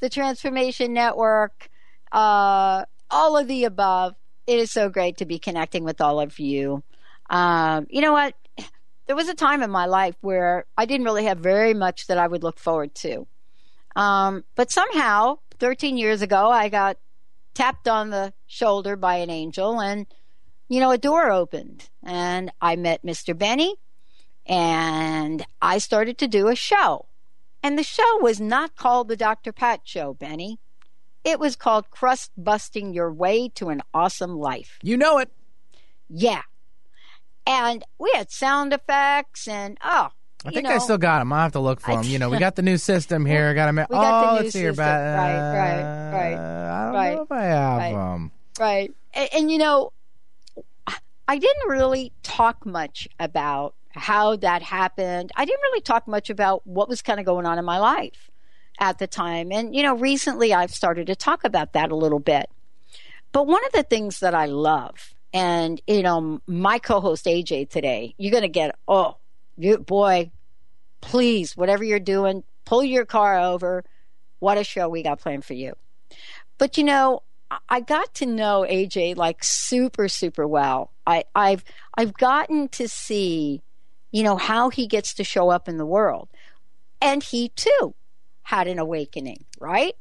the Transformation Network, uh, all of the above. It is so great to be connecting with all of you. Um, you know what? There was a time in my life where I didn't really have very much that I would look forward to. Um, but somehow, 13 years ago, I got tapped on the shoulder by an angel and, you know, a door opened and I met Mr. Benny and I started to do a show. And the show was not called the Dr. Pat Show, Benny. It was called Crust Busting Your Way to an Awesome Life. You know it. Yeah. And we had sound effects and, oh, I think know, I still got them. I'll have to look for them. you know, we got the new system here. Got them. We got oh, let's see here. Right, right, right. I don't right, know if I have right, them. Right. And, and, you know, I didn't really talk much about how that happened. I didn't really talk much about what was kind of going on in my life at the time. And, you know, recently I've started to talk about that a little bit. But one of the things that I love, and, you know, my co host AJ today, you're going to get, oh, you, boy, please, whatever you're doing, pull your car over. What a show we got planned for you. But, you know, I got to know AJ like super, super well. I, I've I've gotten to see you know, how he gets to show up in the world. And he too had an awakening, right?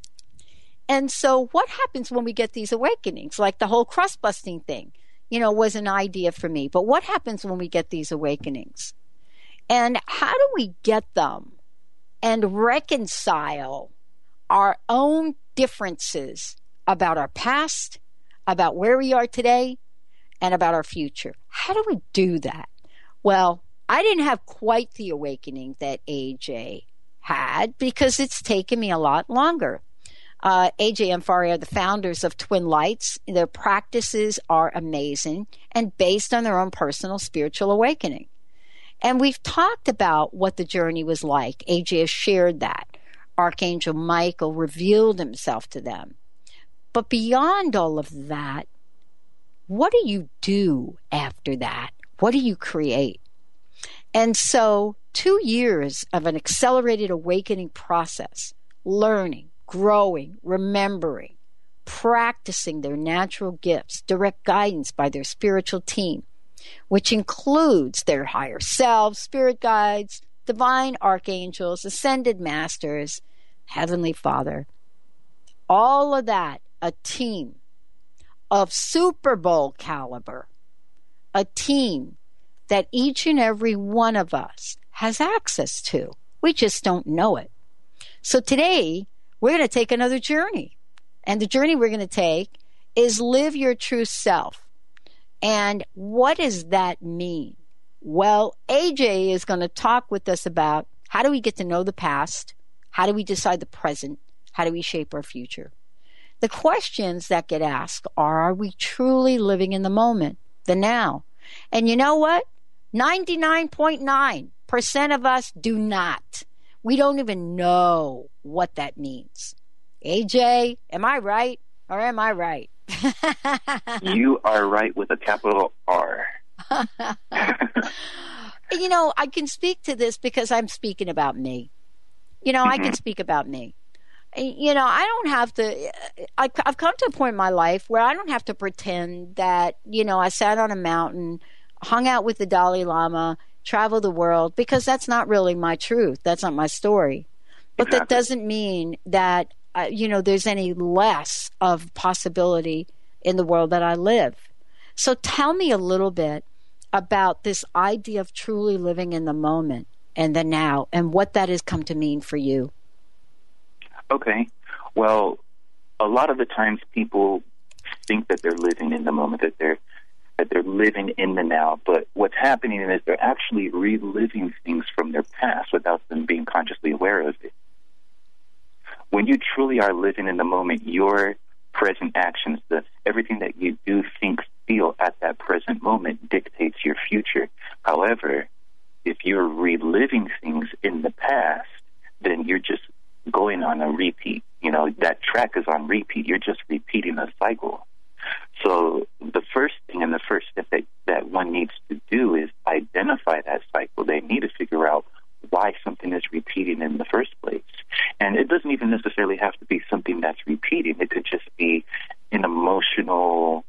And so, what happens when we get these awakenings? Like the whole crust busting thing, you know, was an idea for me. But what happens when we get these awakenings? And how do we get them and reconcile our own differences about our past, about where we are today, and about our future? How do we do that? Well, I didn't have quite the awakening that AJ had because it's taken me a lot longer. Uh, AJ and Fari are the founders of Twin Lightz. Their practices are amazing and based on their own personal spiritual awakening. And we've talked about what the journey was like. AJ has shared that. Archangel Michael revealed himself to them. But beyond all of that, what do you do after that? What do you create? And so, two years of an accelerated awakening process, learning, growing, remembering, practicing their natural gifts, direct guidance by their spiritual team, which includes their higher selves, spirit guides, divine archangels, ascended masters, Heavenly Father. All of that, a team of Super Bowl caliber, a team that each and every one of us has access to. We just don't know it. So today, we're going to take another journey. And the journey we're going to take is live your true self. And what does that mean? Well, AJ is going to talk with us about how do we get to know the past? How do we decide the present? How do we shape our future? The questions that get asked are Are we truly living in the moment, the now? And you know what? 99.9% of us do not. We don't even know what that means. AJ, am I right or am I right? you are right with a capital R. you know, I can speak to this because I'm speaking about me. You know, mm-hmm. I can mm-hmm. speak about me. you know, I don't have to. I, I've come to a point in my life where I don't have to pretend that you know I sat on a mountain, hung out with the Dalai Lama, traveled the world because that's not really my truth. That's not my story. But exactly. that doesn't mean that uh, you know there's any less of possibility in the world that I live. So tell me a little bit about this idea of truly living in the moment and the now and what that has come to mean for you. Okay. Well, a lot of the times people think that they're living in the moment, that they're that they're living in the now, but what's happening is they're actually reliving things from their past without them being consciously aware of it. When you truly are living in the moment, your present actions, the everything that you do, think, feel at that present moment dictates your future. However, if you're reliving things in the past, then you're just going on a repeat. You know, that track is on repeat. You're just repeating a cycle. So the first thing and the first step that, that one needs to do is identify that cycle. They need to figure out why something is repeating in the first place. And it doesn't even necessarily have to be something that's repeating. It could just be an emotional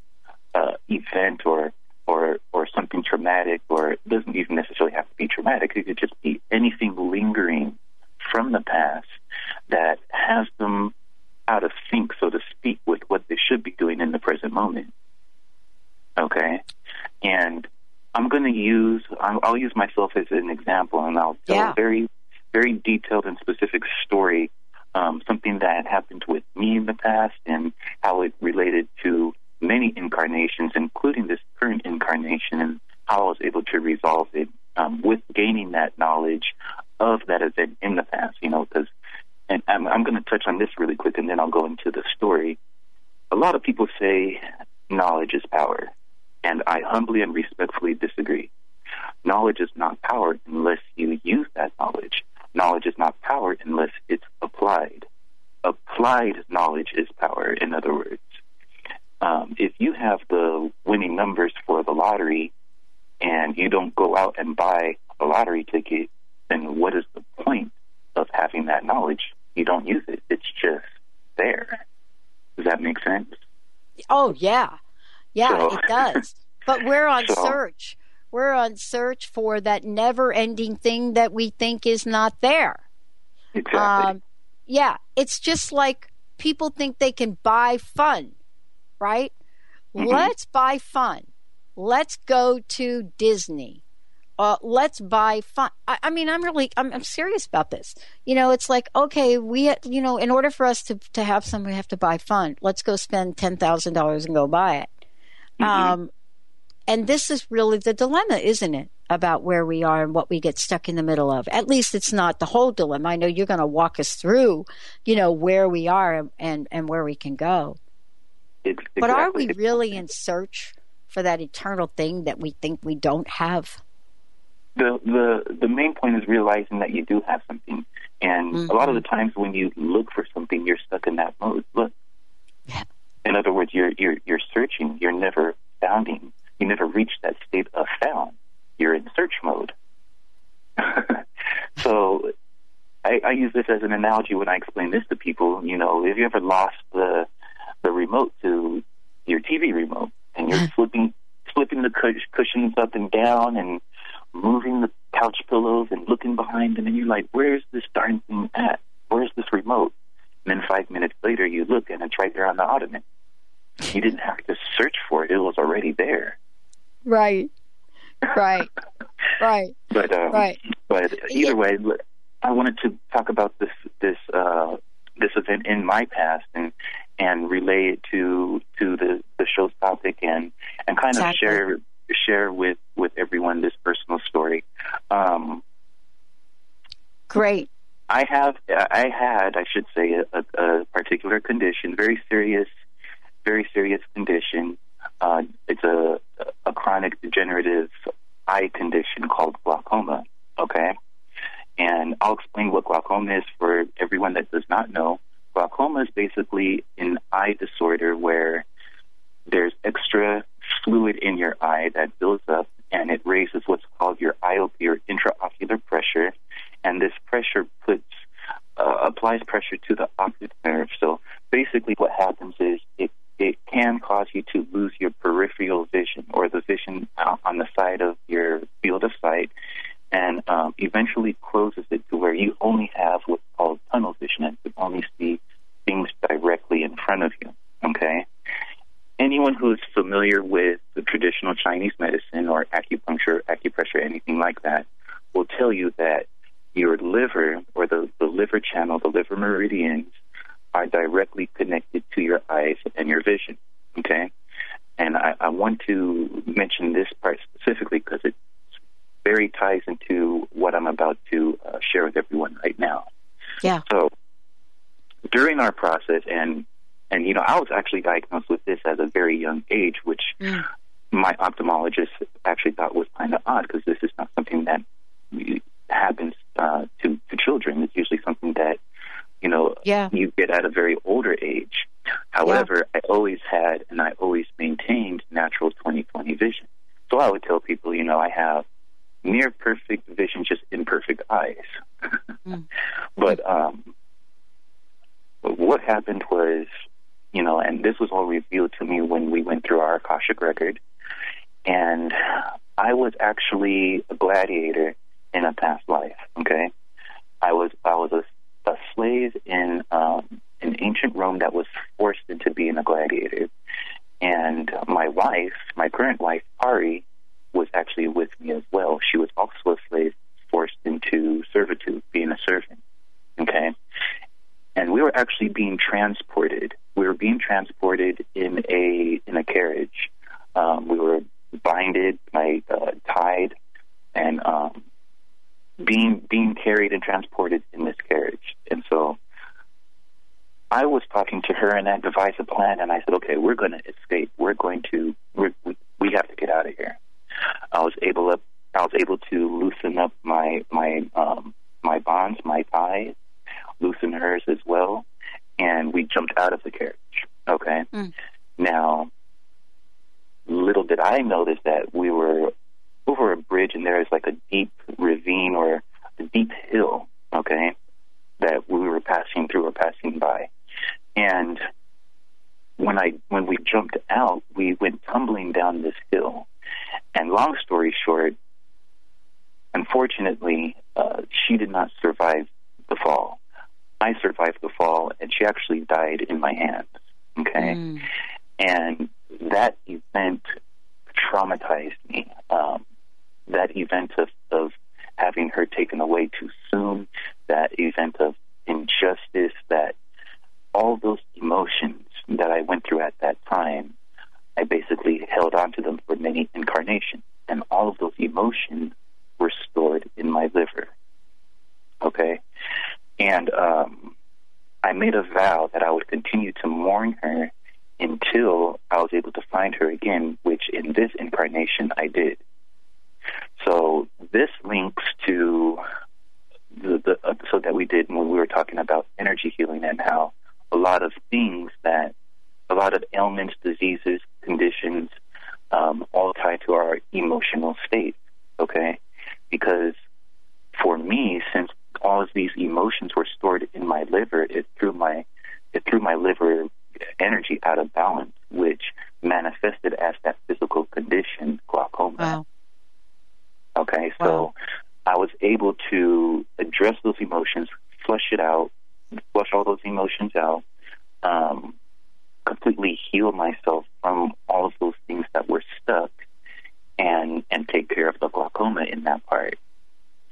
uh, event or or or something traumatic, or it doesn't even necessarily have to be traumatic. It could just be anything lingering from the past that has them out of sync, so to speak, with what they should be doing in the present moment. Okay, and I'm going to use I'll use myself as an example, and I'll tell yeah. a very very detailed and specific story, um, something that happened with me in the past, and how it related to many incarnations, including this current incarnation, and how I was able to resolve it um, with gaining that knowledge of that event in the past. You know, because and I'm, I'm going to touch on this really quick, and then I'll go into the story. A lot of people say knowledge is power, and I humbly and respectfully disagree. Knowledge is not power unless you use that knowledge. Knowledge is not power unless it's applied. Applied knowledge is power, in other words. Um, if you have the winning numbers for the lottery and you don't go out and buy a lottery ticket, then what is the point of having that knowledge? You don't use it. It's just there. Does that make sense? Oh yeah, yeah, so, it does. But we're on so, search. We're on search for that never-ending thing that we think is not there. Exactly. Um, yeah, it's just like people think they can buy fun right? Mm-hmm. Let's buy fun. Let's go to Disney. Uh, let's buy fun. I, I, mean, I'm really, I'm, I'm serious about this. You know, it's like, okay, we, you know, in order for us to, to have some, we have to buy fun. Let's go spend $10,000 and go buy it. Mm-hmm. Um, and this is really the dilemma, isn't it? About where we are and what we get stuck in the middle of. At least it's not the whole dilemma. I know you're going to walk us through, you know, where we are and, and, and where we can go. Exactly. But are we really in search for that eternal thing that we think we don't have? The the the main point is realizing that you do have something, and mm-hmm. a lot of the mm-hmm. times when you look for something, you're stuck in that mode. Look, yeah. in other words, you're you're you're searching. You're never founding. You never reach that state of found. You're in search mode. so, I, I use this as an analogy when I explain this to people. You know, have you ever lost the the remote to your TV remote, and you're flipping flipping the cushions up and down and moving the couch pillows and looking behind them, and you're like, "Where's this darn thing at? Where's this remote?" And then five minutes later, you look and it's right there on the ottoman. You didn't have to search for it; it was already there. Right. Right. right. But um, right. But either way, I wanted to talk about this this uh, this event in my past and and relay it to to the, the show's topic and and kind exactly. of share share with with everyone this personal story. Um, Great. I have I had I should say a, a particular condition, very serious, very serious condition. Uh, it's a a chronic degenerative eye condition called glaucoma. Okay, and I'll explain what glaucoma is for everyone that does not know. Glaucoma is basically an eye disorder where there's extra fluid in your eye that builds up and it raises what's called your IOP or intraocular pressure. And this pressure puts uh, applies pressure to the optic nerve. So basically, what happens is it it can cause you to lose your peripheral vision or the vision on the side of your field of sight, and um, eventually closes it to where you only have what's called tunnel vision and can only see things directly in front of you. Okay. Anyone who's familiar with the traditional Chinese medicine or acupuncture, acupressure, anything like that, will tell you that your liver or the, the liver channel, the liver meridians, are directly connected to your eyes and your vision. Okay? And I, I want to mention this part specifically because it very ties into what I'm about to uh, share with everyone right now. Yeah. So during our process, and and you know, I was actually diagnosed with this at a very young age, which mm. My ophthalmologist actually thought was kind of odd because this is not something that happens uh, to to children. It's usually something that you know yeah. you get at a very older age. However, yeah. I always had and I always maintained natural 20/20 vision. So I would tell people, you know, I have near perfect vision, just imperfect eyes. mm. But um, what happened was, you know, and this was all revealed to me when we went through our Akashic record, and I was actually a gladiator in a past life. Okay, I was I was a, a slave in um, in ancient Rome that was forced into being a gladiator, and my wife, my current wife, Ari, was actually with me as well. She was also a slave forced into servitude, being a servant. Okay, and we were actually being transported. We were being transported in a in a carriage. Um, we were binded, like uh, tied, and um, being being carried and transported in this carriage. And so I was talking to her and I devised a plan and I said, okay, we're going to escape. We're going to we're, we we have to get out of here. I was able to I was able to loosen up my my um, my bonds, my ties, loosen hers as well, and we jumped out of the carriage. Okay. Mm. Now, little did I notice that we were over a bridge and there is like a deep ravine or a deep hill, okay, that we were passing through or passing by. And when I when we jumped out, we went tumbling down this hill. And long story short, unfortunately, uh, she did not survive the fall. I survived the fall, and she actually died in my hands. Okay, mm. and that event traumatized me. Um, that event of, of having her taken away too soon, that event of injustice, that all those emotions that I went through at that time, I basically held on to them for many incarnations. And all of those emotions were stored in my liver. Okay? And um, I made a vow that I would continue to mourn her until I was able to find her again, which in this incarnation I did. So this links to the, the episode that we did when we were talking about energy healing and how a lot of things that a lot of ailments, diseases, conditions, um, all tied to our emotional state. Okay, because for me, since all of these emotions were stored in my liver, it threw my it threw my liver energy out of balance, which manifested as that physical condition, glaucoma. Wow. Okay, so I was able to address those emotions, flush it out, flush all those emotions out, um, completely heal myself from all of those things that were stuck, and and take care of the glaucoma in that part.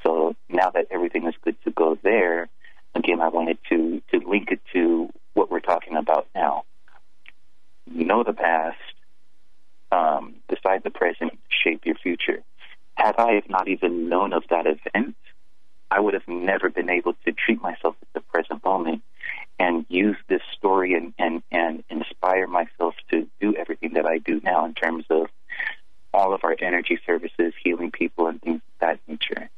So now that everything is good to go there, again, I wanted to to link it to what we're talking about now. Know the past, um, decide the present, shape your future had I not even known of that event, I would have never been able to treat myself at the present moment and use this story and, and, and inspire myself to do everything that I do now in terms of all of our energy services, healing people, and things of that nature.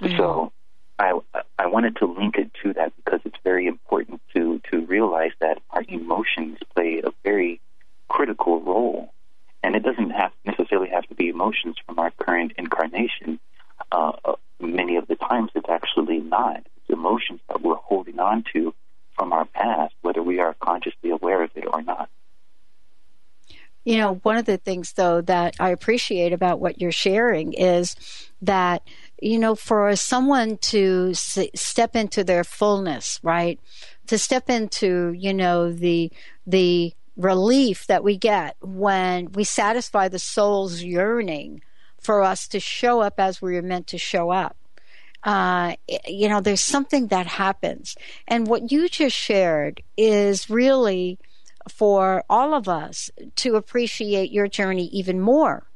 Mm-hmm. So I, I wanted to link it to that because it's very important to, to realize that our emotions play a very critical role and it doesn't have necessarily have to be emotions from our current incarnation. Uh, many of the times, it's actually not. It's emotions that we're holding on You know, one of the things though that I appreciate about what you're sharing is that you know, for someone to s- step into their fullness, right? To step into, you know, the the relief that we get when we satisfy the soul's yearning for us to show up as we are meant to show up. Uh, you know, there's something that happens. And what you just shared is really for all of us to appreciate your journey even more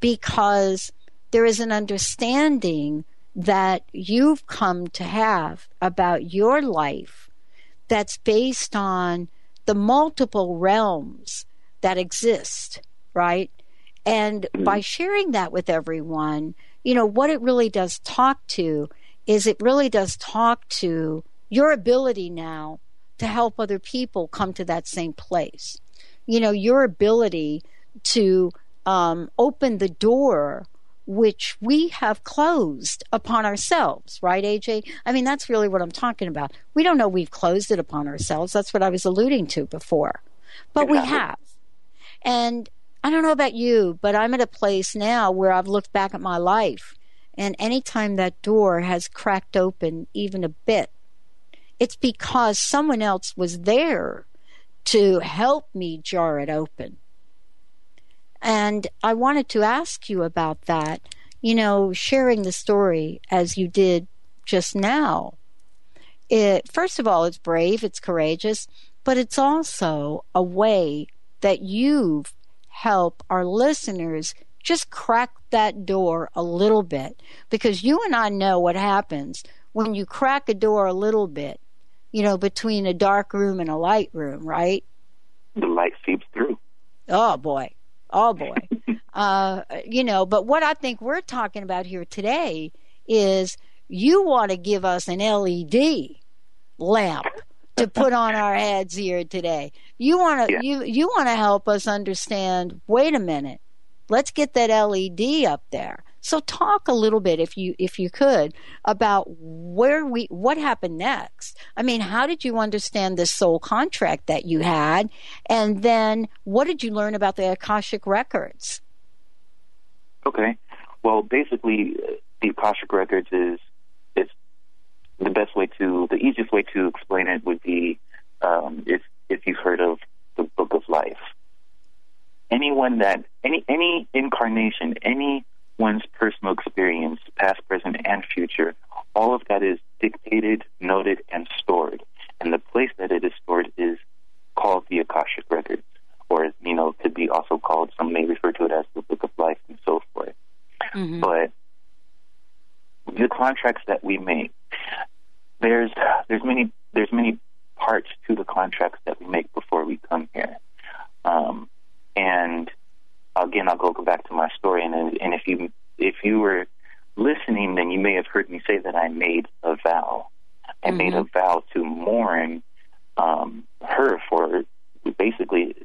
because there is an understanding that you've come to have about your life that's based on the multiple realms that exist, right? And mm-hmm. by sharing that with everyone, you know, what it really does talk to is it really does talk to your ability now to help other people come to that same place. You know, your ability to um, open the door which we have closed upon ourselves, right, AJ? I mean, that's really what I'm talking about. We don't know we've closed it upon ourselves. That's what I was alluding to before. But we have. And I don't know about you, but I'm at a place now where I've looked back at my life, and anytime that door has cracked open even a bit, it's because someone else was there to help me jar it open. And I wanted to ask you about that. You know, sharing the story as you did just now. It, first of all, it's brave, it's courageous, but it's also a way that you've helped our listeners just crack that door a little bit. Because you and I know what happens when you crack a door a little bit, you know, between a dark room and a light room, right? The light seeps through. Oh, boy. Oh boy. uh, you know, but what I think we're talking about here today is you want to give us an LED lamp to put on our heads here today. You want to yeah. you you want to help us understand, wait a minute. Let's get that LED up there. So talk a little bit, if you if you could, about where we what happened next. I mean, how did you understand this soul contract that you had, and then what did you learn about the Akashic records? Okay, well, basically, the Akashic records is it's the best way to the easiest way to explain it would be um, if if you've heard of the Book of Life. Anyone that any any incarnation, any one's personal experience, past, present, and future, all of that is dictated, noted, and stored. And the place that it is stored is called the Akashic Records, or, you know, could be also called, some may refer to it as the Book of Life and so forth. Mm-hmm. But the contracts that we make, there's, there's many, there's many parts to the contracts that we make before we come here. Um, and again, I'll go back to my story, and and if you if you were listening, then you may have heard me say that I made a vow. I mm-hmm. made a vow to mourn um, her for basically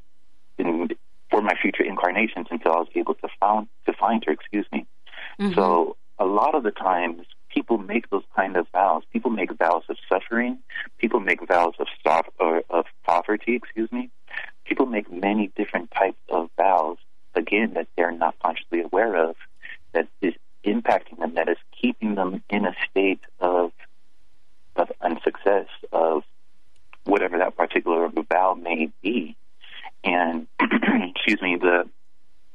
in, for my future incarnations until I was able to found to find her. Excuse me. Mm-hmm. So a lot of the times people make those kind of vows. People make vows of suffering. People make vows of or of poverty. Excuse me. People make many different types of vows again, that they're not consciously aware of, that is impacting them, that is keeping them in a state of of unsuccess, of whatever that particular vow may be. And excuse me, the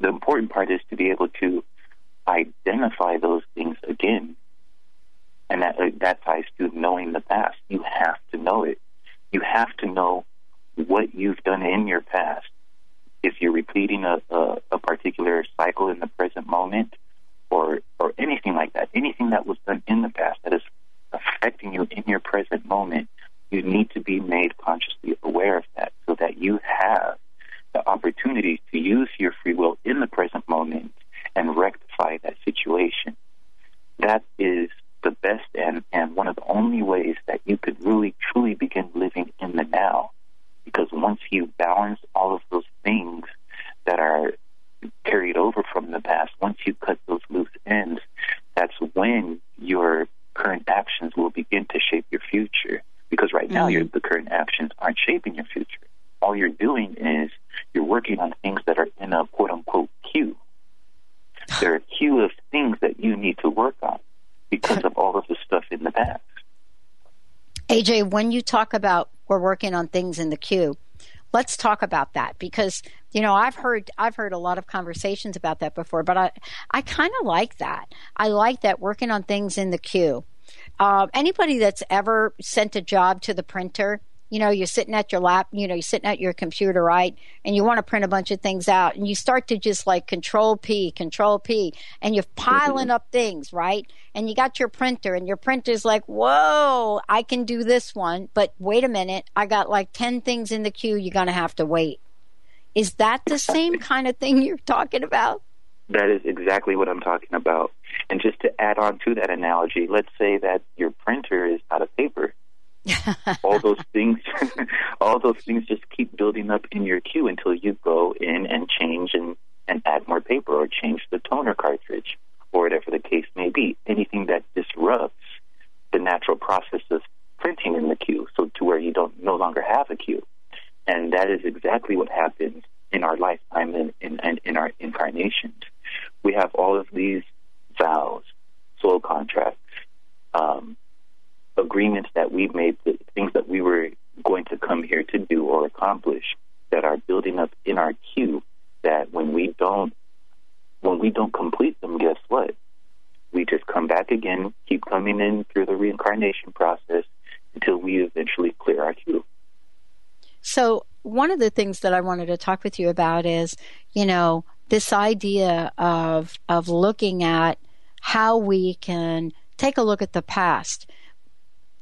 the important part is to be able to identify those things again. And that that ties to knowing the past. You have to know it. You have to know what you've done in your past if you're repeating a, a, a particular cycle in the present moment or or anything like that, anything that was done in the past that is affecting you in your present moment, you need to be made consciously aware of that so that you have the opportunity to use your free will in the present moment and rectify that situation. That is the best and, and one of the only ways that you could really truly begin living in the now because once you balance all of those things that are carried over from the past, once you cut those loose ends, that's when your current actions will begin to shape your future. Because right now, mm-hmm. your, the current actions aren't shaping your future. All you're doing is you're working working on things that are in a quote unquote queue. There are a queue of things that you need to work on because of all of the stuff in the past. AJ, when you talk about we're working on things in the queue, let's talk about that because you know I've heard I've heard a lot of conversations about that before, but I I kind of like that. I like that working on things in the queue. Uh, anybody that's ever sent a job to the printer you know, you're sitting at your lap, you know, you're sitting at your computer, right? And you want to print a bunch of things out and you start to just like control P, control P, and you're piling up things, right? And you got your printer and your printer's like, whoa, I can do this one. But wait a minute, I got like 10 things in the queue. You're going to have to wait. Is that the same kind of thing you're talking about? That is exactly what I'm talking about. And just to add on to that analogy, let's say that your printer is out of paper all those things, all those things just keep building up in your queue until you go in and change and, and add more paper or change the toner cartridge or whatever the case may be. Anything that disrupts the natural process of printing in the queue, so to where you don't no longer have a queue. And that is exactly what happens in our lifetime and in, in, in our incarnations. We have all of these vows, soul contracts, um, agreements that we've made, the things that we were going to come here to do or accomplish that are building up in our queue that when we don't when we don't complete them, guess what? We just come back again, keep coming in through the reincarnation process until we eventually clear our queue. So one of the things that I wanted to talk with you about is, you know, this idea of of looking at how we can take a look at the past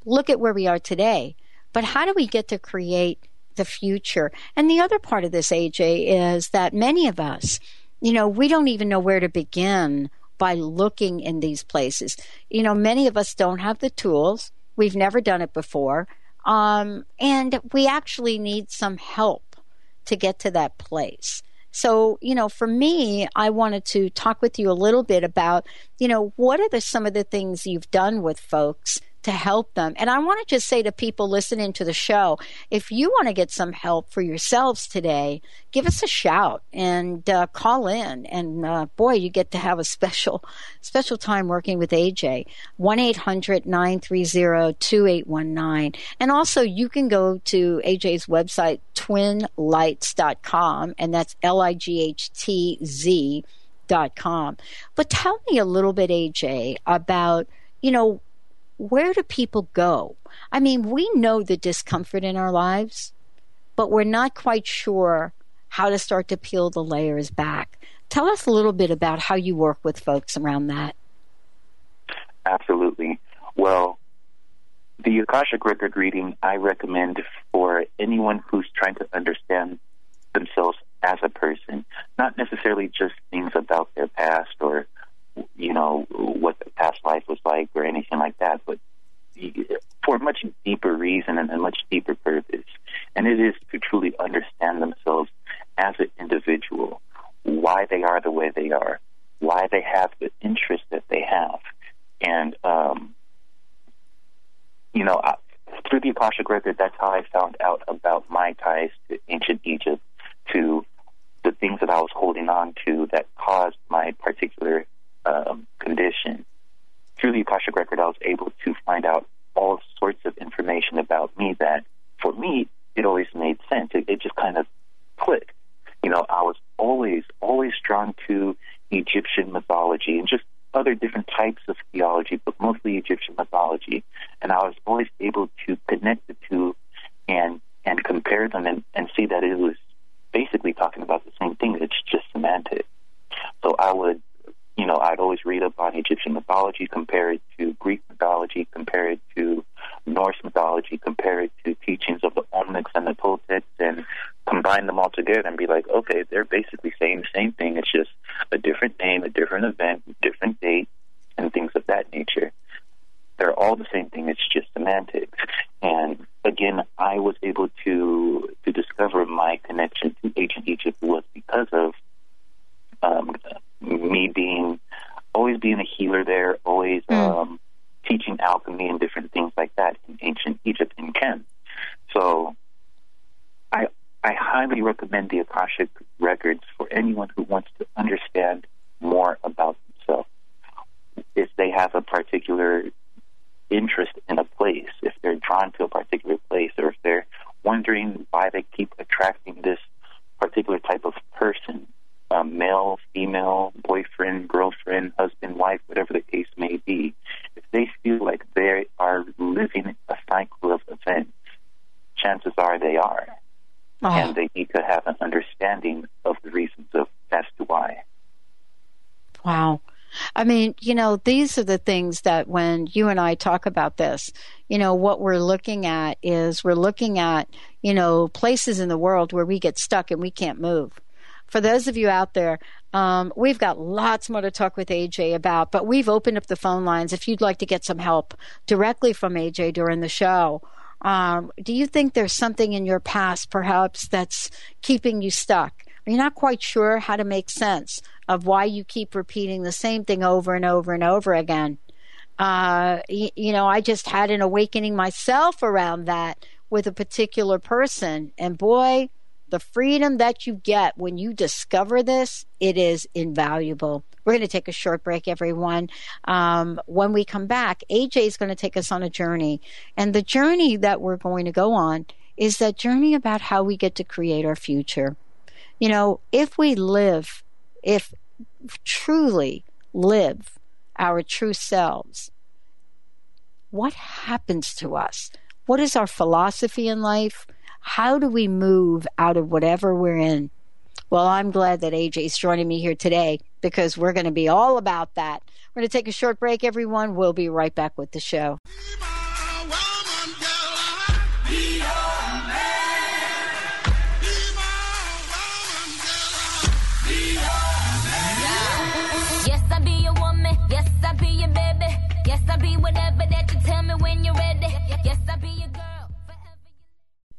look at where we are today. But how do we get to create the future? And the other part of this, AJ, is that many of us, you know, we don't even know where to begin by looking in these places. You know, many of us don't have the tools. We've never done it before. Um, and we actually need some help to get to that place. So, you know, for me, I wanted to talk with you a little bit about, you know, what are the, some of the things you've done with folks to help them. And I want to just say to people listening to the show, if you want to get some help for yourselves today, give us a shout and uh, call in. And uh, boy, you get to have a special, special time working with AJ. 1 800 930 2819. And also, you can go to AJ's website, twinlightz.com, and that's L I G H T Z. Dot com. But tell me a little bit, AJ, about you know where do people go? I mean, we know the discomfort in our lives, but we're not quite sure how to start to peel the layers back. Tell us a little bit about how you work with folks around that. Absolutely. Well, the Akashic Record reading I recommend for anyone who's trying to understand themselves as a person, not necessarily just things about their past or you know, what the past life was like or anything like that, but for a much deeper reason and a much deeper purpose. And it is to truly understand themselves as an individual, why they are the way they are, why they have the interest that they have. And, um, you know, I, through the Akashic Record, that's how I found out about my ties to ancient Egypt, to the things that I was holding on to that caused my particular um, condition. Through the Akashic Record, I was able to find out all sorts of information about me that, for me, it always made sense. It, it just kind of clicked. You know, I was always, always drawn to Egyptian mythology and just other different types of theology, but mostly Egyptian mythology. And I was always able to connect the two and and compare them and, and see that it was basically talking about the same thing. It's just semantic. So I would you know, I'd always read about Egyptian mythology, compare it to Greek mythology, compare it to Norse mythology, compare it to teachings of the Olmecs and the Toltecs, and combine them all together and be like, okay, they're basically saying the same thing. It's just a different name, a different event, different date, and things of that nature. They're all the same thing. It's just semantics. And again, I was able to to discover my connection to ancient Egypt was because of um, me being always being a healer there, always mm. um, teaching alchemy and different things like that in ancient Egypt and Ken. So I I highly recommend the Akashic Records for anyone who wants to understand more about themselves. If they have a particular interest in a place, if they're drawn to a particular place, or if they're wondering why they keep attracting this particular type of person, um, male, female, boyfriend, girlfriend, husband, wife, whatever the case may be, if they feel like they are living a cycle of events, chances are they are. Oh. And they need to have an understanding of the reasons of as to why. Wow. I mean, you know, these are the things that when you and I talk about this, you know, what we're looking at is we're looking at, you know, places in the world where we get stuck and we can't move. For those of you out there, um, we've got lots more to talk with AJ about, but we've opened up the phone lines if you'd like to get some help directly from AJ during the show. Um, do you think there's something in your past perhaps that's keeping you stuck? Are You're not quite sure how to make sense of why you keep repeating the same thing over and over and over again. Uh, you, you know, I just had an awakening myself around that with a particular person. And boy, the freedom that you get when you discover this, it is invaluable. We're going to take a short break, everyone. Um, when we come back, AJ is going to take us on a journey. And the journey that we're going to go on is that journey about how we get to create our future. You know, if we live, if truly live our true selves, what happens to us? What is our philosophy in life? How do we move out of whatever we're in? Well, I'm glad that AJ is joining me here today because we're going to be all about that. We're going to take a short break, everyone. We'll be right back with the show.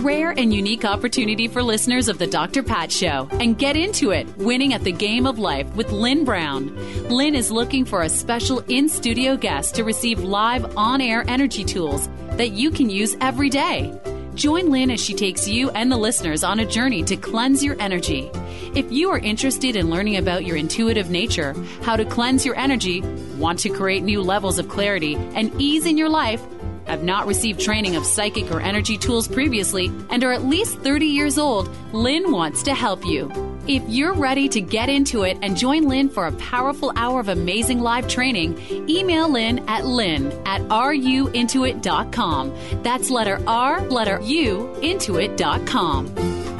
rare and unique opportunity for listeners of The Dr. Pat Show and get into it, winning at the game of life with Lynn Brown. Lynn is looking for a special in studio guest to receive live on air energy tools that you can use every day. Join Lynn as she takes you and the listeners on a journey to cleanse your energy. If you are interested in learning about your intuitive nature, how to cleanse your energy, want to create new levels of clarity and ease in your life, have not received training of psychic or energy tools previously, and are at least 30 years old, Lynn wants to help you. If you're ready to get into it and join Lynn for a powerful hour of amazing live training, email Lynn at lynn at ruintuit.com. That's letter R, letter U, intuit.com.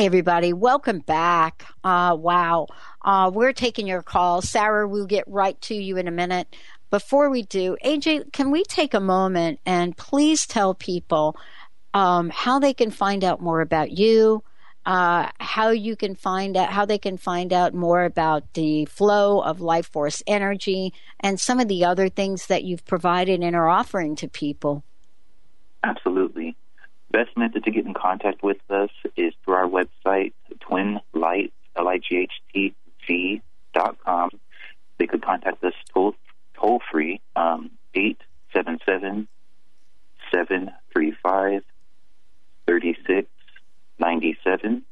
Hey, everybody, welcome back. Uh, wow. Uh, we're taking your call. Sarah, we'll get right to you in a minute. Before we do, AJ, can we take a moment and please tell people um, how they can find out more about you, uh, how you can find out, how they can find out more about the flow of life force energy and some of the other things that you've provided and are offering to people? Absolutely. Best method to get in contact with us is through our website, twinlightz, dot com. They could contact us toll, toll free, um, 877 735 3697.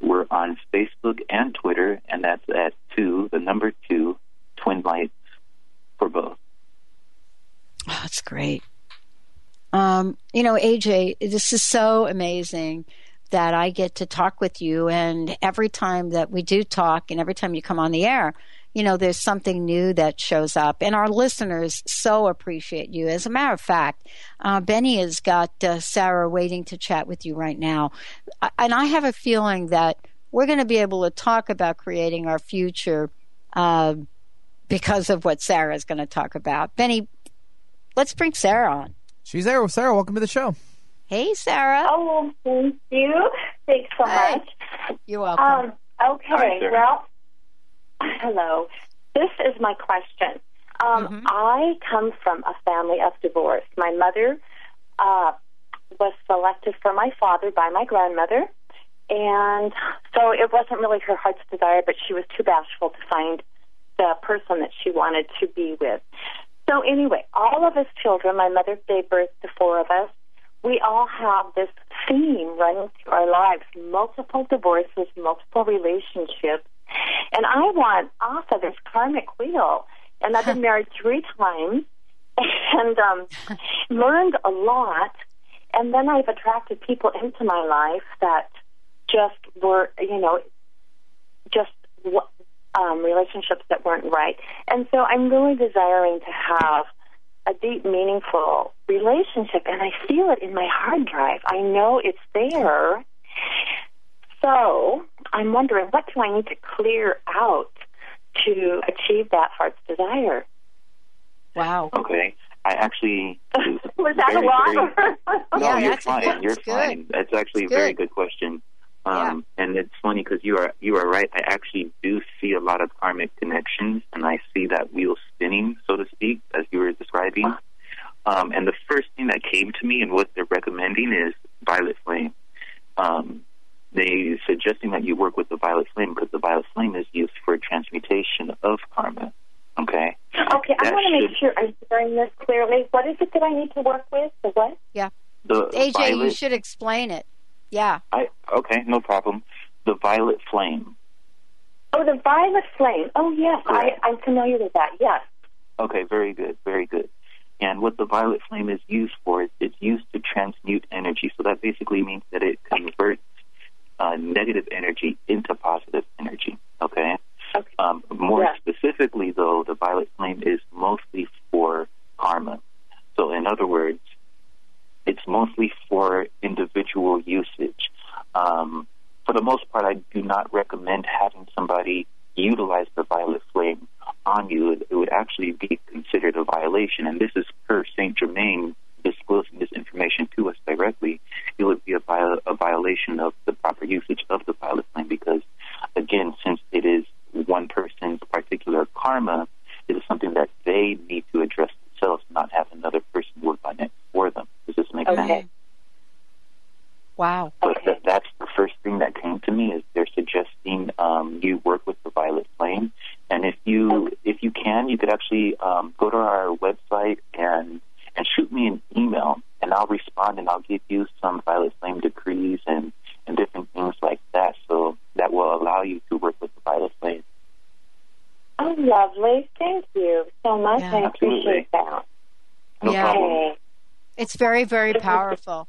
We're on Facebook and Twitter, and that's at two, the number two, Twin Lightz for both. Oh, that's great. Um, you know, AJ, this is so amazing that I get to talk with you. And every time that we do talk and every time you come on the air, you know, there's something new that shows up. And our listeners so appreciate you. As a matter of fact, uh, Benny has got uh, Sarah waiting to chat with you right now. And I have a feeling that we're going to be able to talk about creating our future uh, because of what Sarah is going to talk about. Benny, let's bring Sarah on. She's there. with Sarah, welcome to the show. Hey, Sarah. Oh, thank you. Thanks so Hi. much. You're welcome. Um, okay, Hi, well, hello. This is my question. Um, Mhm. I come from a family of divorce. My mother uh, was selected for my father by my grandmother, and so it wasn't really her heart's desire, but she was too bashful to find the person that she wanted to be with. So anyway, all of us children, my mother gave birth to four of us. We all have this theme running through our lives: multiple divorces, multiple relationships, and I want off of this karmic wheel. And I've been married three times, and um, learned a lot. And then I've attracted people into my life that just were, you know, just um, relationships that weren't right. And so I'm really desiring to have a deep, meaningful relationship, and I feel it in my hard drive. I know it's there. So I'm wondering, what do I need to clear out to achieve that heart's desire? wow. Okay. I actually Was that very, a lot? very- no, Yeah, you're fine. You're good. fine. That's actually It's a very good. good question. Um, And it's funny because you are you are right. I actually do see a lot of karmic connections, and I see that wheel spinning, so to speak, as you were describing. Um, and the first thing that came to me and what they're recommending is violet flame. Um, they suggesting that you work with the violet flame because the violet flame is used for transmutation of karma. Okay. Okay, I want to make sure I'm hearing this clearly. What is it that I need to work with? The what? Yeah. The AJ, you should explain it. Yeah. I okay, no problem. The violet flame. Oh, the violet flame. Oh, yes, I, I'm familiar with that. Yes. Okay, very good, very good. And what the violet flame is used for is it's used to transmute energy. So that basically means that it converts uh, negative energy into positive energy. Okay. Okay. Um, more Yeah. specifically, though, the violet flame is mostly for karma. So, in other words, it's mostly for individual usage. Um, for the most part, I do not recommend having somebody utilize the violet flame on you. It, would actually be considered a violation, and this is per Saint Germain disclosing this information to us directly. It would be a, viol- a violation of the proper usage of the violet flame because, again, since it is one person's particular karma, it is something that they need to address themselves, not have another person work on it for them. Does this make Okay. sense? Wow. But Okay. that, that's the first thing that came to me is they're suggesting um, you work with the violet flame, and if you if you can, you could actually um, go to our website and and shoot me an email, and I'll respond and I'll give you some violet flame decrees and and different things like that, so that will allow you to work with the violet flame. Oh, lovely. Thank you so much. Yeah. I appreciate that. No Yeah. problem. Okay. It's very, very powerful.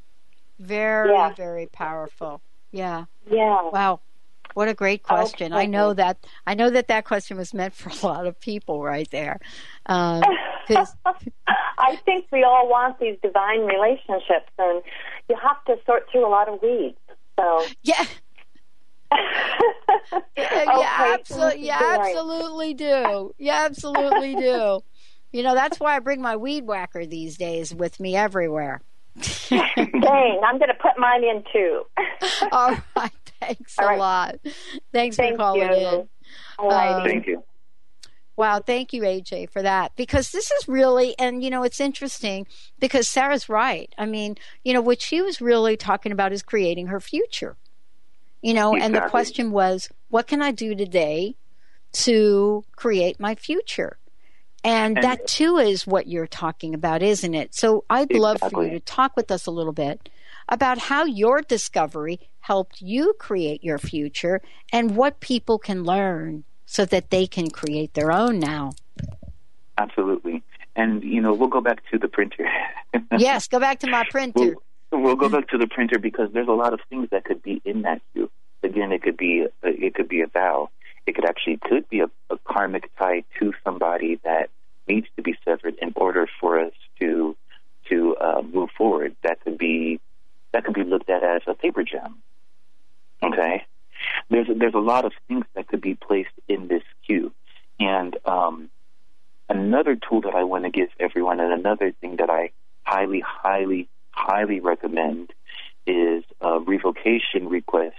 Very, Yeah. very powerful. Yeah. Yeah. Wow. What a great question. I know that I know that that question was meant for a lot of people right there. Um, I think we all want these divine relationships, and you have to sort through a lot of weeds. So, yeah. yeah, Okay, absolutely, you right. absolutely do. You absolutely do. You know, that's why I bring my weed whacker these days with me everywhere. Dang, I'm going to put mine in too. All right. Thanks All a right. lot. Thanks Thank for calling you. in. All right. Um, Thank you. Wow, thank you, AJ, for that. Because this is really, and you know, it's interesting because Sarah's right. I mean, you know, what she was really talking about is creating her future. You know, and the question was, what can I do today to create my future? And, And- that too is what you're talking about, isn't it? So I'd love for you to talk with us a little bit about how your discovery helped you create your future and what people can learn so that they can create their own now. Absolutely. And, you know, we'll go back to the printer. yes, go back to my printer. We'll, we'll go back to the printer because there's a lot of things that could be in that queue. Again, it could be a, it could be a vow. It could actually could be a, a karmic tie to somebody that needs to be severed in order for us to to uh, move forward. That could be that could be looked at as a paper gem. Okay, there's there's a lot of things that could be placed in this queue, and um, another tool that I want to give everyone, and another thing that I highly, highly, highly recommend is a revocation request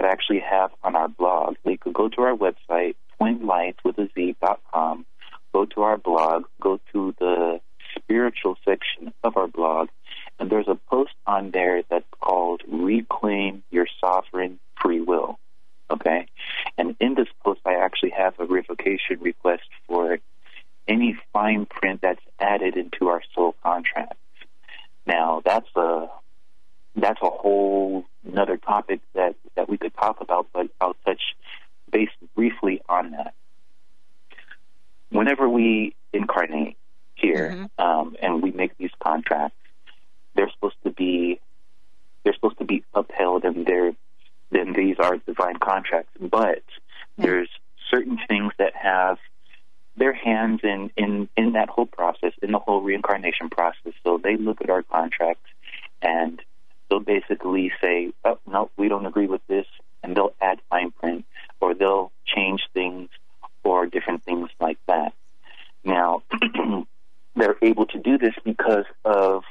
that I actually have on our blog. You could go to our website, twinlights with a Z dot com, go to our blog, go to the spiritual section of our blog, and there's a post on there that's called Reclaim Your Sovereign Free Will. Okay? And in this post, I actually have a revocation request for any fine print that's added into our soul contracts. Now, that's a that's a whole another topic that we could talk about, but I'll touch base briefly on that. Whenever we incarnate here um, and we make these contracts, they're supposed to be they're supposed to be upheld, and they're then these are divine contracts. But there's certain things that have their hands in, in, in that whole process, in the whole reincarnation process. So they look at our contracts and they'll basically say, oh, no, we don't agree with this, and they'll add fine print or they'll change things or different things like that. Now, they're able to do this because of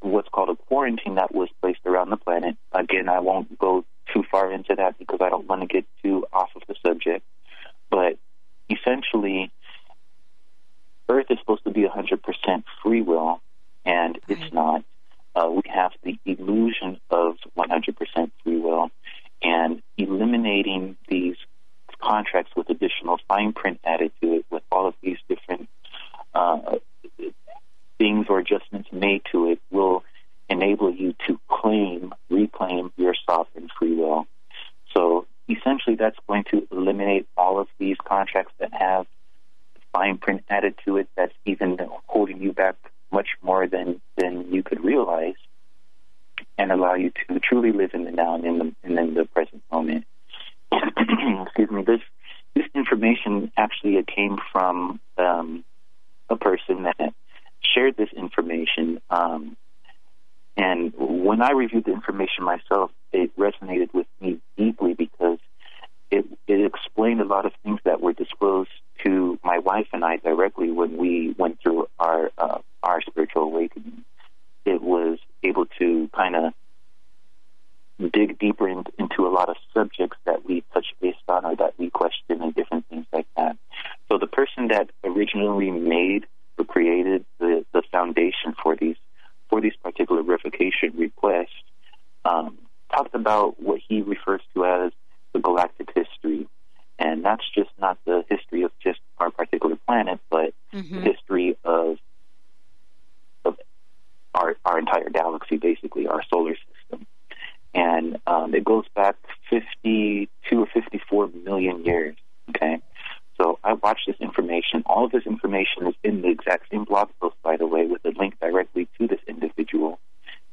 what's called a quarantine that was placed around the planet. Again, I won't go too far into that because I don't want to get too off of the subject. 54 million years. Okay, so I watched this information. All of this information is in the exact same blog post, by the way, with a link directly to this individual.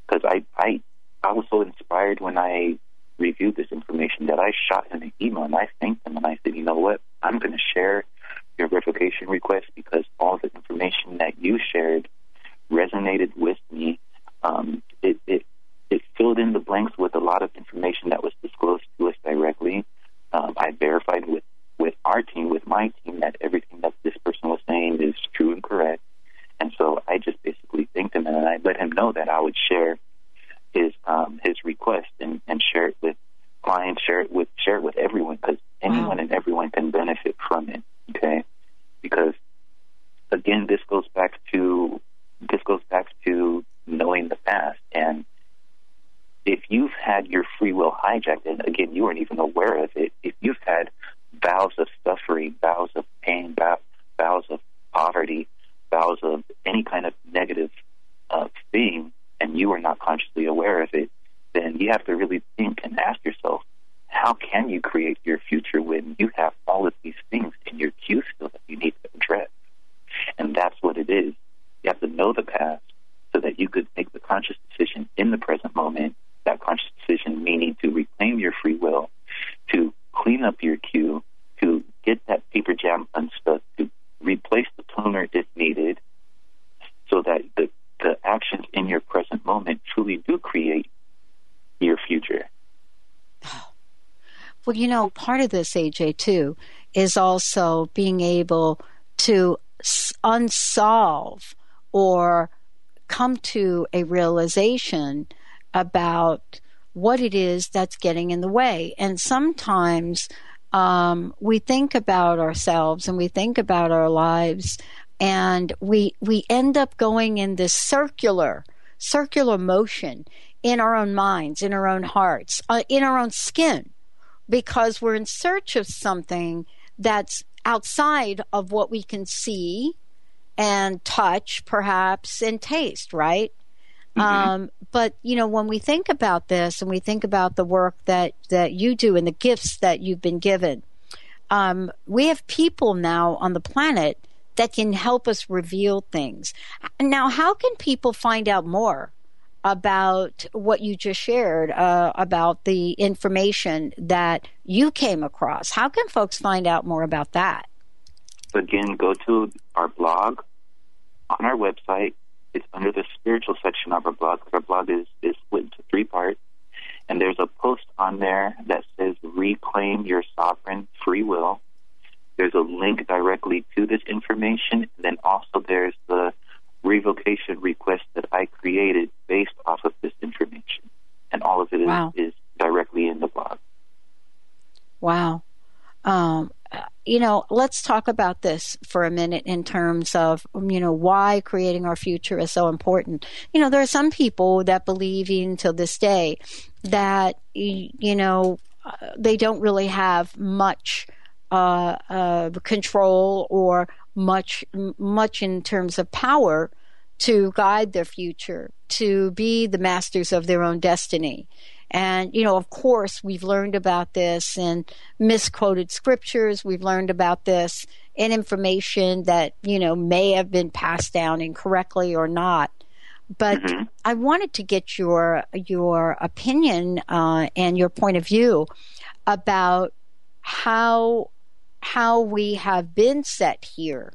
Because I, I I was so inspired when I reviewed this information that I shot him an email and I thanked him and I said, you know what, I'm going to share your revocation request because all the information that you shared resonated with me. Um, it, it it filled in the blanks with a lot of information that was disclosed to us directly, request and, and share it with clients, share it with share it with everyone because anyone wow. and everyone can benefit from it. Okay, because again, this goes back to this goes back to knowing the past and if you've had your free will hijacked, and again, you weren't even aware of it, if you've had vows of suffering, vows of pain, vows of poverty, vows of any kind of negative uh, thing, and you are not consciously aware of it, then you have to really think and ask yourself, how can you create your future when you have all of these things in your queue still that you need to address? And that's what it is. You have to know the past so that you could make the conscious decision in the present moment, that conscious decision meaning to reclaim your free will, to clean up your queue, to get that paper jam unstuck, to replace the toner if needed, so that the, the actions in your present moment truly do create your future. Well, you know, part of this, AJ, too, is also being able to unsolve or come to a realization about what it is that's getting in the way. And sometimes um, we think about ourselves and we think about our lives, and we we end up going in this circular circular motion in our own minds, in our own hearts, uh, in our own skin, because we're in search of something that's outside of what we can see and touch, perhaps, and taste, right? Mm-hmm. Um, but you know, when we think about this and we think about the work that that you do and the gifts that you've been given, um, we have people now on the planet that can help us reveal things. Now, how can people find out more about what you just shared uh, about the information that you came across? How can folks find out more about that? Again, go to our blog on our website. It's under the spiritual section of our blog. Our blog is, is split into three parts. And there's a post on there that says Reclaim Your Sovereign Free Will. There's a link directly to this information. And then also there's the revocation request that I created based off of this information. And all of it is, wow. is directly in the blog. Wow. Um, you know, let's talk about this for a minute in terms of, you know, why creating our future is so important. You know, there are some people that believe even to this day that, you know, they don't really have much uh, uh, control or much, much in terms of power to guide their future, to be the masters of their own destiny. And, you know, of course, we've learned about this in misquoted scriptures. We've learned about this in information that, you know, may have been passed down incorrectly or not. But mm-hmm. I wanted to get your your opinion uh, and your point of view about how how we have been set here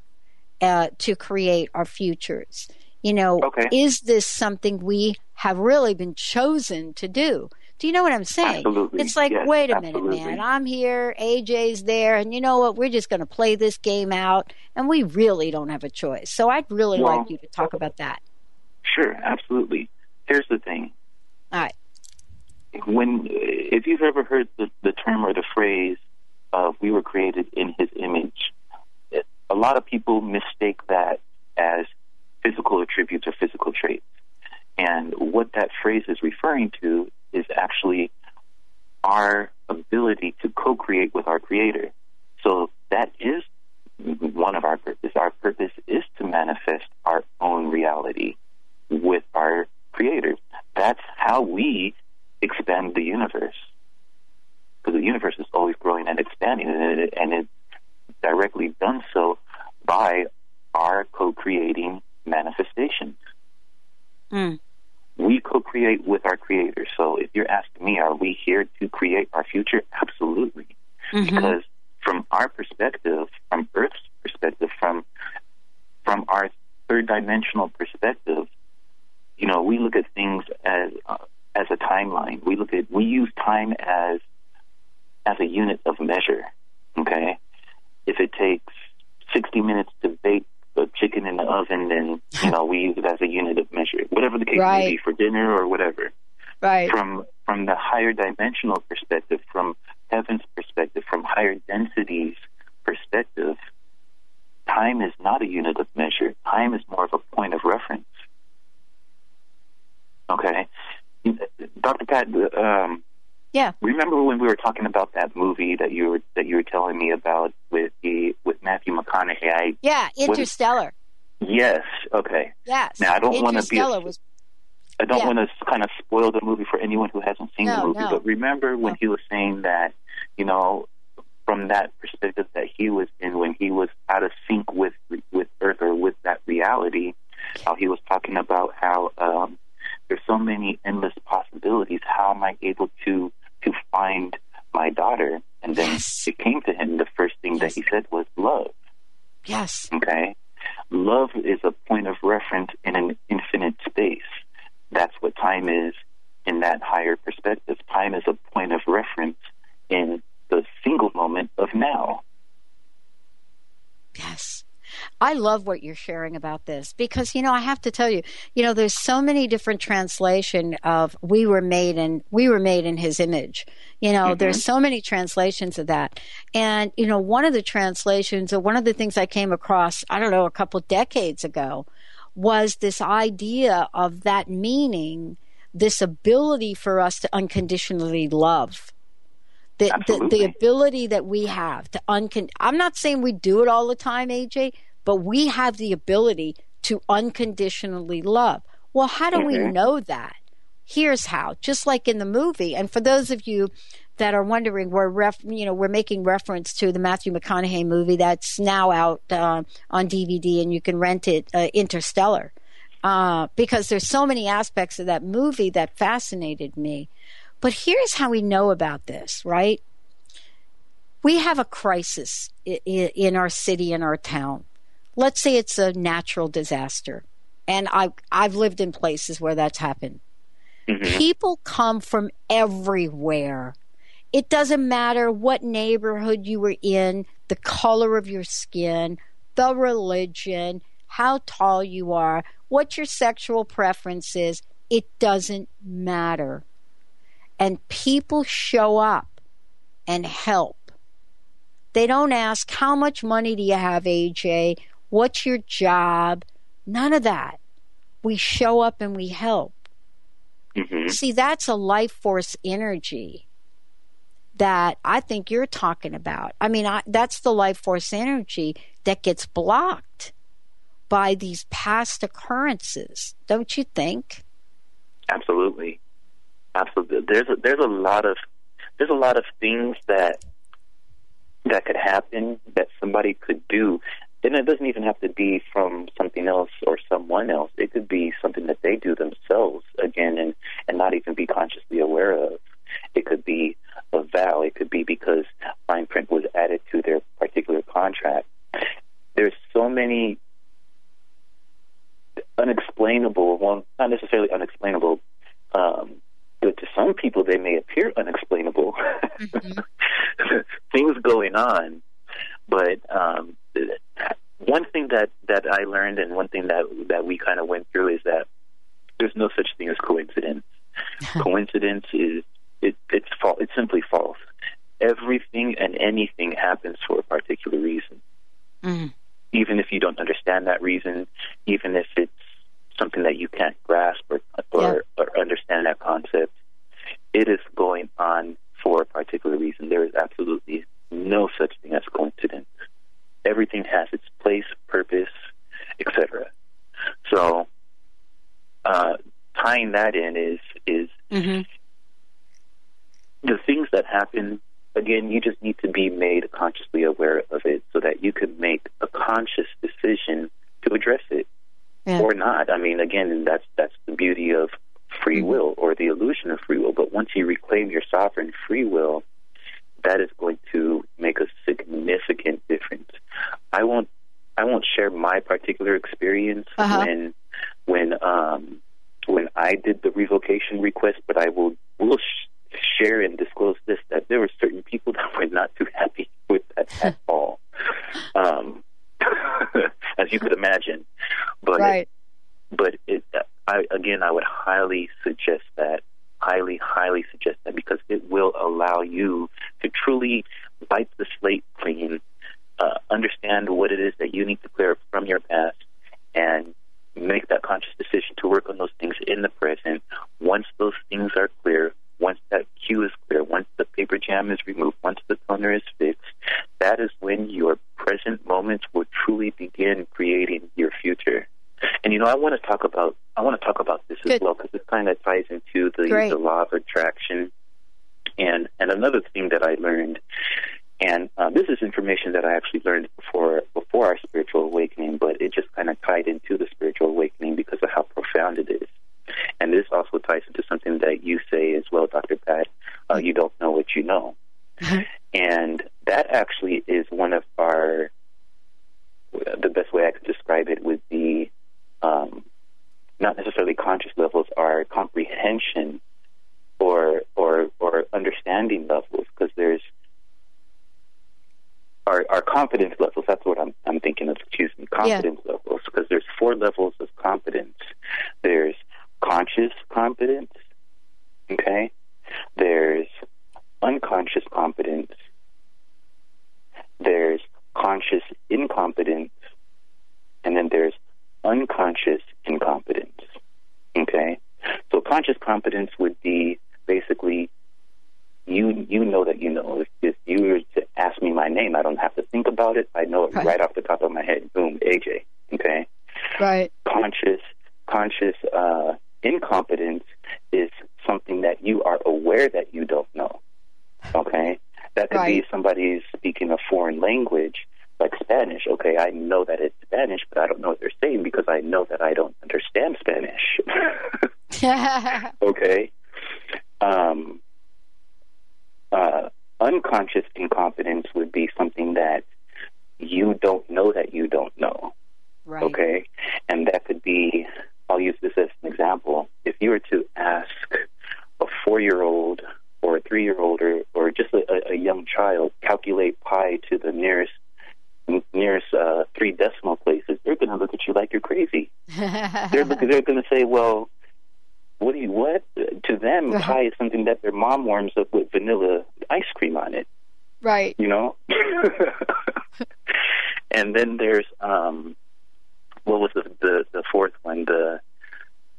uh, to create our futures. You know, okay. is this something we have really been chosen to do? Do you know what I'm saying? Absolutely. It's like, yes, wait a absolutely. minute, man. I'm here, AJ's there, and you know what? We're just going to play this game out, and we really don't have a choice. So I'd really well, like you to talk about that. Sure, absolutely. Here's the thing. All right. When, if you've ever heard the, the term or the phrase, uh, "we were created in His image," a lot of people mistake that as physical attributes or physical traits. And what that phrase is referring to is actually our ability to co create with our Creator. So that is one of our purposes. Our purpose is to manifest our own reality with our Creator. That's how we expand the universe. Because the universe is always growing and expanding, and, it, and it's directly done so by our co creating manifestations. Mm we co-create with our creator. So if you're asking me, are we here to create our future? Absolutely. Mm-hmm. Because from our perspective, from Earth's perspective, from from our third dimensional perspective, you know, we look at things as uh, as a timeline. We look at we use time as as a unit of measure. Okay, if it takes 60 minutes to bake the chicken in the oven, and you know we use it as a unit of measure, whatever the case right. may be for dinner or whatever. Right. From from the higher dimensional perspective, from heaven's perspective, from higher densities perspective, time is not a unit of measure. Time is more of a point of reference. Okay, Dr. Pat. Um, yeah. Remember when we were talking about that movie that you were that you were telling me about with the with Matthew McConaughey? I, yeah, Interstellar. yes. Okay. Yes. Now I don't want to be. A, was, I don't yeah. want to kind of spoil the movie for anyone who hasn't seen no, the movie. No. But remember when no. he was saying that, you know, from that perspective that he was in when he was out of sync with with Earth or with that reality, how he was talking about how um, there's so many endless possibilities. How am I able to to find my daughter? And then yes. it came to him. The first thing yes. that he said was love. Yes. Okay. Love is a point of reference in an infinite space. That's what time is in that higher perspective. Time is a point of reference in the single moment of now. Yes. I love what you're sharing about this because you know I have to tell you, you know, there's so many different translation of we were made in we were made in his image. You know, mm-hmm. there's so many translations of that. And you know, one of the translations or one of the things I came across, I don't know, a couple decades ago was this idea of that meaning, this ability for us to unconditionally love. The, the, the, ability that we have to uncon I'm not saying we do it all the time, AJ, but we have the ability to unconditionally love. Well, how do mm-hmm. we know that? Here's how. Just like in the movie, and for those of you that are wondering, we're ref, you know we're making reference to the Matthew McConaughey movie that's now out uh, on DVD, and you can rent it, uh, Interstellar, uh, because there's so many aspects of that movie that fascinated me. But here's how we know about this, right? We have a crisis in our city, in our town. Let's say it's a natural disaster. And I've, I've lived in places where that's happened. Mm-hmm. People come from everywhere. It doesn't matter what neighborhood you were in, the color of your skin, the religion, how tall you are, what your sexual preference is. It doesn't matter and people show up and help. They don't ask, How much money do you have, AJ? What's your job? None of that. We show up and we help. Mm-hmm. See, that's a life force energy that I think you're talking about. I mean, I, that's the life force energy that gets blocked by these past occurrences, don't you think? Absolutely absolutely. There's a, there's a lot of there's a lot of things that that could happen that somebody could do, and it doesn't even have to be from something else or someone else. It could be something that they do themselves again, and and not even be consciously aware of. It could be a vow. It could be because fine print was added to their particular contract. There's so many unexplainable, well, not necessarily unexplainable, um, but to some people they may appear unexplainable. Mm-hmm. things going on. But um, one thing that that I learned and one thing that that we kind of went through is that there's no such thing as coincidence. Coincidence is it, it's false it's simply false. Everything and anything happens for a particular reason. Mm-hmm. even if you don't understand that reason even if it's something that you can't grasp or or, yeah. or understand that concept. It is going on for a particular reason. There is absolutely no such thing as coincidence. Everything has its place, purpose, etc. So, uh, tying that in is is mm-hmm. the things that happen. Again, you just need to be made consciously aware of it so that you can make a conscious decision to address it yeah. or not. I mean, again, that's that's the beauty of free Mm-hmm. will or the illusion of free will. But once you reclaim your sovereign free will, that is going to make a significant difference. I won't I won't share my particular experience Uh-huh. when when um, when I did the revocation request, but I will will sh- share and disclose this that there were certain people that were not too happy with that at all. Um, as you could imagine, but Right. but it, I again I would highly suggest that highly, highly suggest that because it will allow you to truly wipe the slate clean, uh, understand what it is that you need to clear up from your past, and make that conscious decision to work on those things in the present. Once those things are clear, once that queue is clear, once the paper jam is removed, once the toner is fixed, that is when your present moments will truly begin creating your future. And you know, I want to talk about I want to talk about this Good. as well because this kind of ties into the, Great. the law of attraction. And and another thing that I learned, and uh, this is information that I actually learned before before our spiritual awakening, but it just kind of tied into the spiritual awakening because of how profound it is. And this also ties into something that you say as well, Dr. Pat. Uh, you don't know what you know. and that actually is one of our, the best way I could describe it would be um, not necessarily conscious levels, our comprehension or, or, or understanding levels, because there's our, our confidence levels. That's what I'm, I'm thinking of. Excuse me, confidence levels, because there's four levels of confidence. There's conscious competence. Okay. There's unconscious competence. There's conscious incompetence, and then there's unconscious incompetence. Okay. So conscious competence would be basically you you know that you know. If, if you were to ask me my name, I don't have to think about it. I know it Right. right, off the top of my head. Boom, AJ. Okay. Right. Conscious conscious uh, incompetence is something that you are aware that you don't know. Okay. That could be Right. somebody speaking a foreign language like Spanish. Okay, I know that it's Spanish, but I don't know what they're saying because I know that I don't understand Spanish. okay. Um, uh, unconscious incompetence would be something that you don't know that you don't know. right. Okay. And that could be, I'll use this as an example. If you were to ask a four year old or a three year old or, or just a, a young child, calculate pi to the nearest nearest uh, three decimal places, they're going to look at you like you're crazy. They're they're going to say, "Well, what do you what?" To them, Right. pie is something that their mom warms up with vanilla ice cream on it right. you know. and then there's um, what was the, the the fourth one? The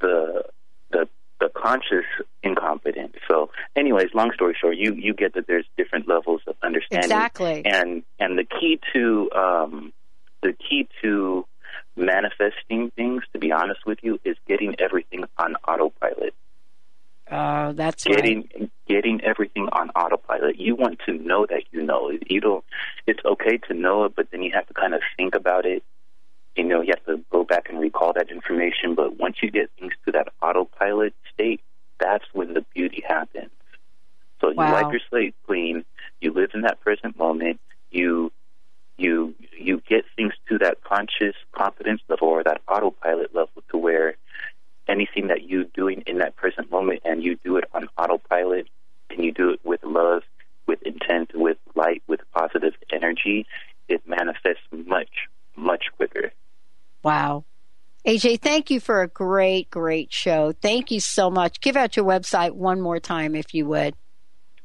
the the the conscious incompetence. So, anyways, long story short, you you get that there's different levels of understanding, Exactly. and and the key to um, the key to manifesting things, to be honest with you, is getting everything on autopilot Oh, that's right. getting getting everything on autopilot. You want to know that you know. It. You don't. It's okay to know it, but then you have to kind of think about it. You know, you have to go back and recall that information. But once you get things to that autopilot state, that's when the beauty happens. So you Wow. wipe your slate clean. You live in that present moment. You you you get things to that conscious confidence level or that autopilot level to where anything that you're doing in that present moment and you do it on autopilot and you do it with love, with intent, with light, with positive energy, it manifests much, much quicker. Wow. AJ, thank you for a great, great show. Thank you so much. Give out your website one more time, if you would.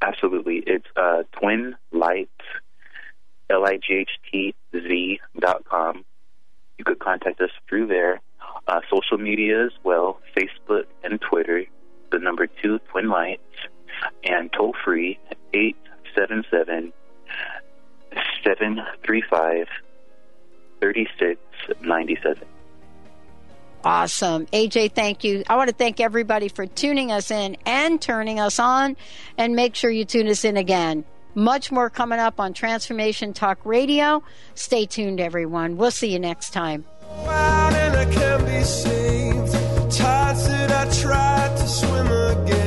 Absolutely. It's uh, Twin Lightz, L I G H T Z dot com. You could contact us through there. Uh, social media as well, Facebook and Twitter, the number two, Twin Lightz, and toll free, 877 735 3697. Awesome. AJ, thank you. I want to thank everybody for tuning us in and turning us on. And make sure you tune us in again. Much more coming up on Transformation Talk Radio. Stay tuned, everyone. We'll see you next time. out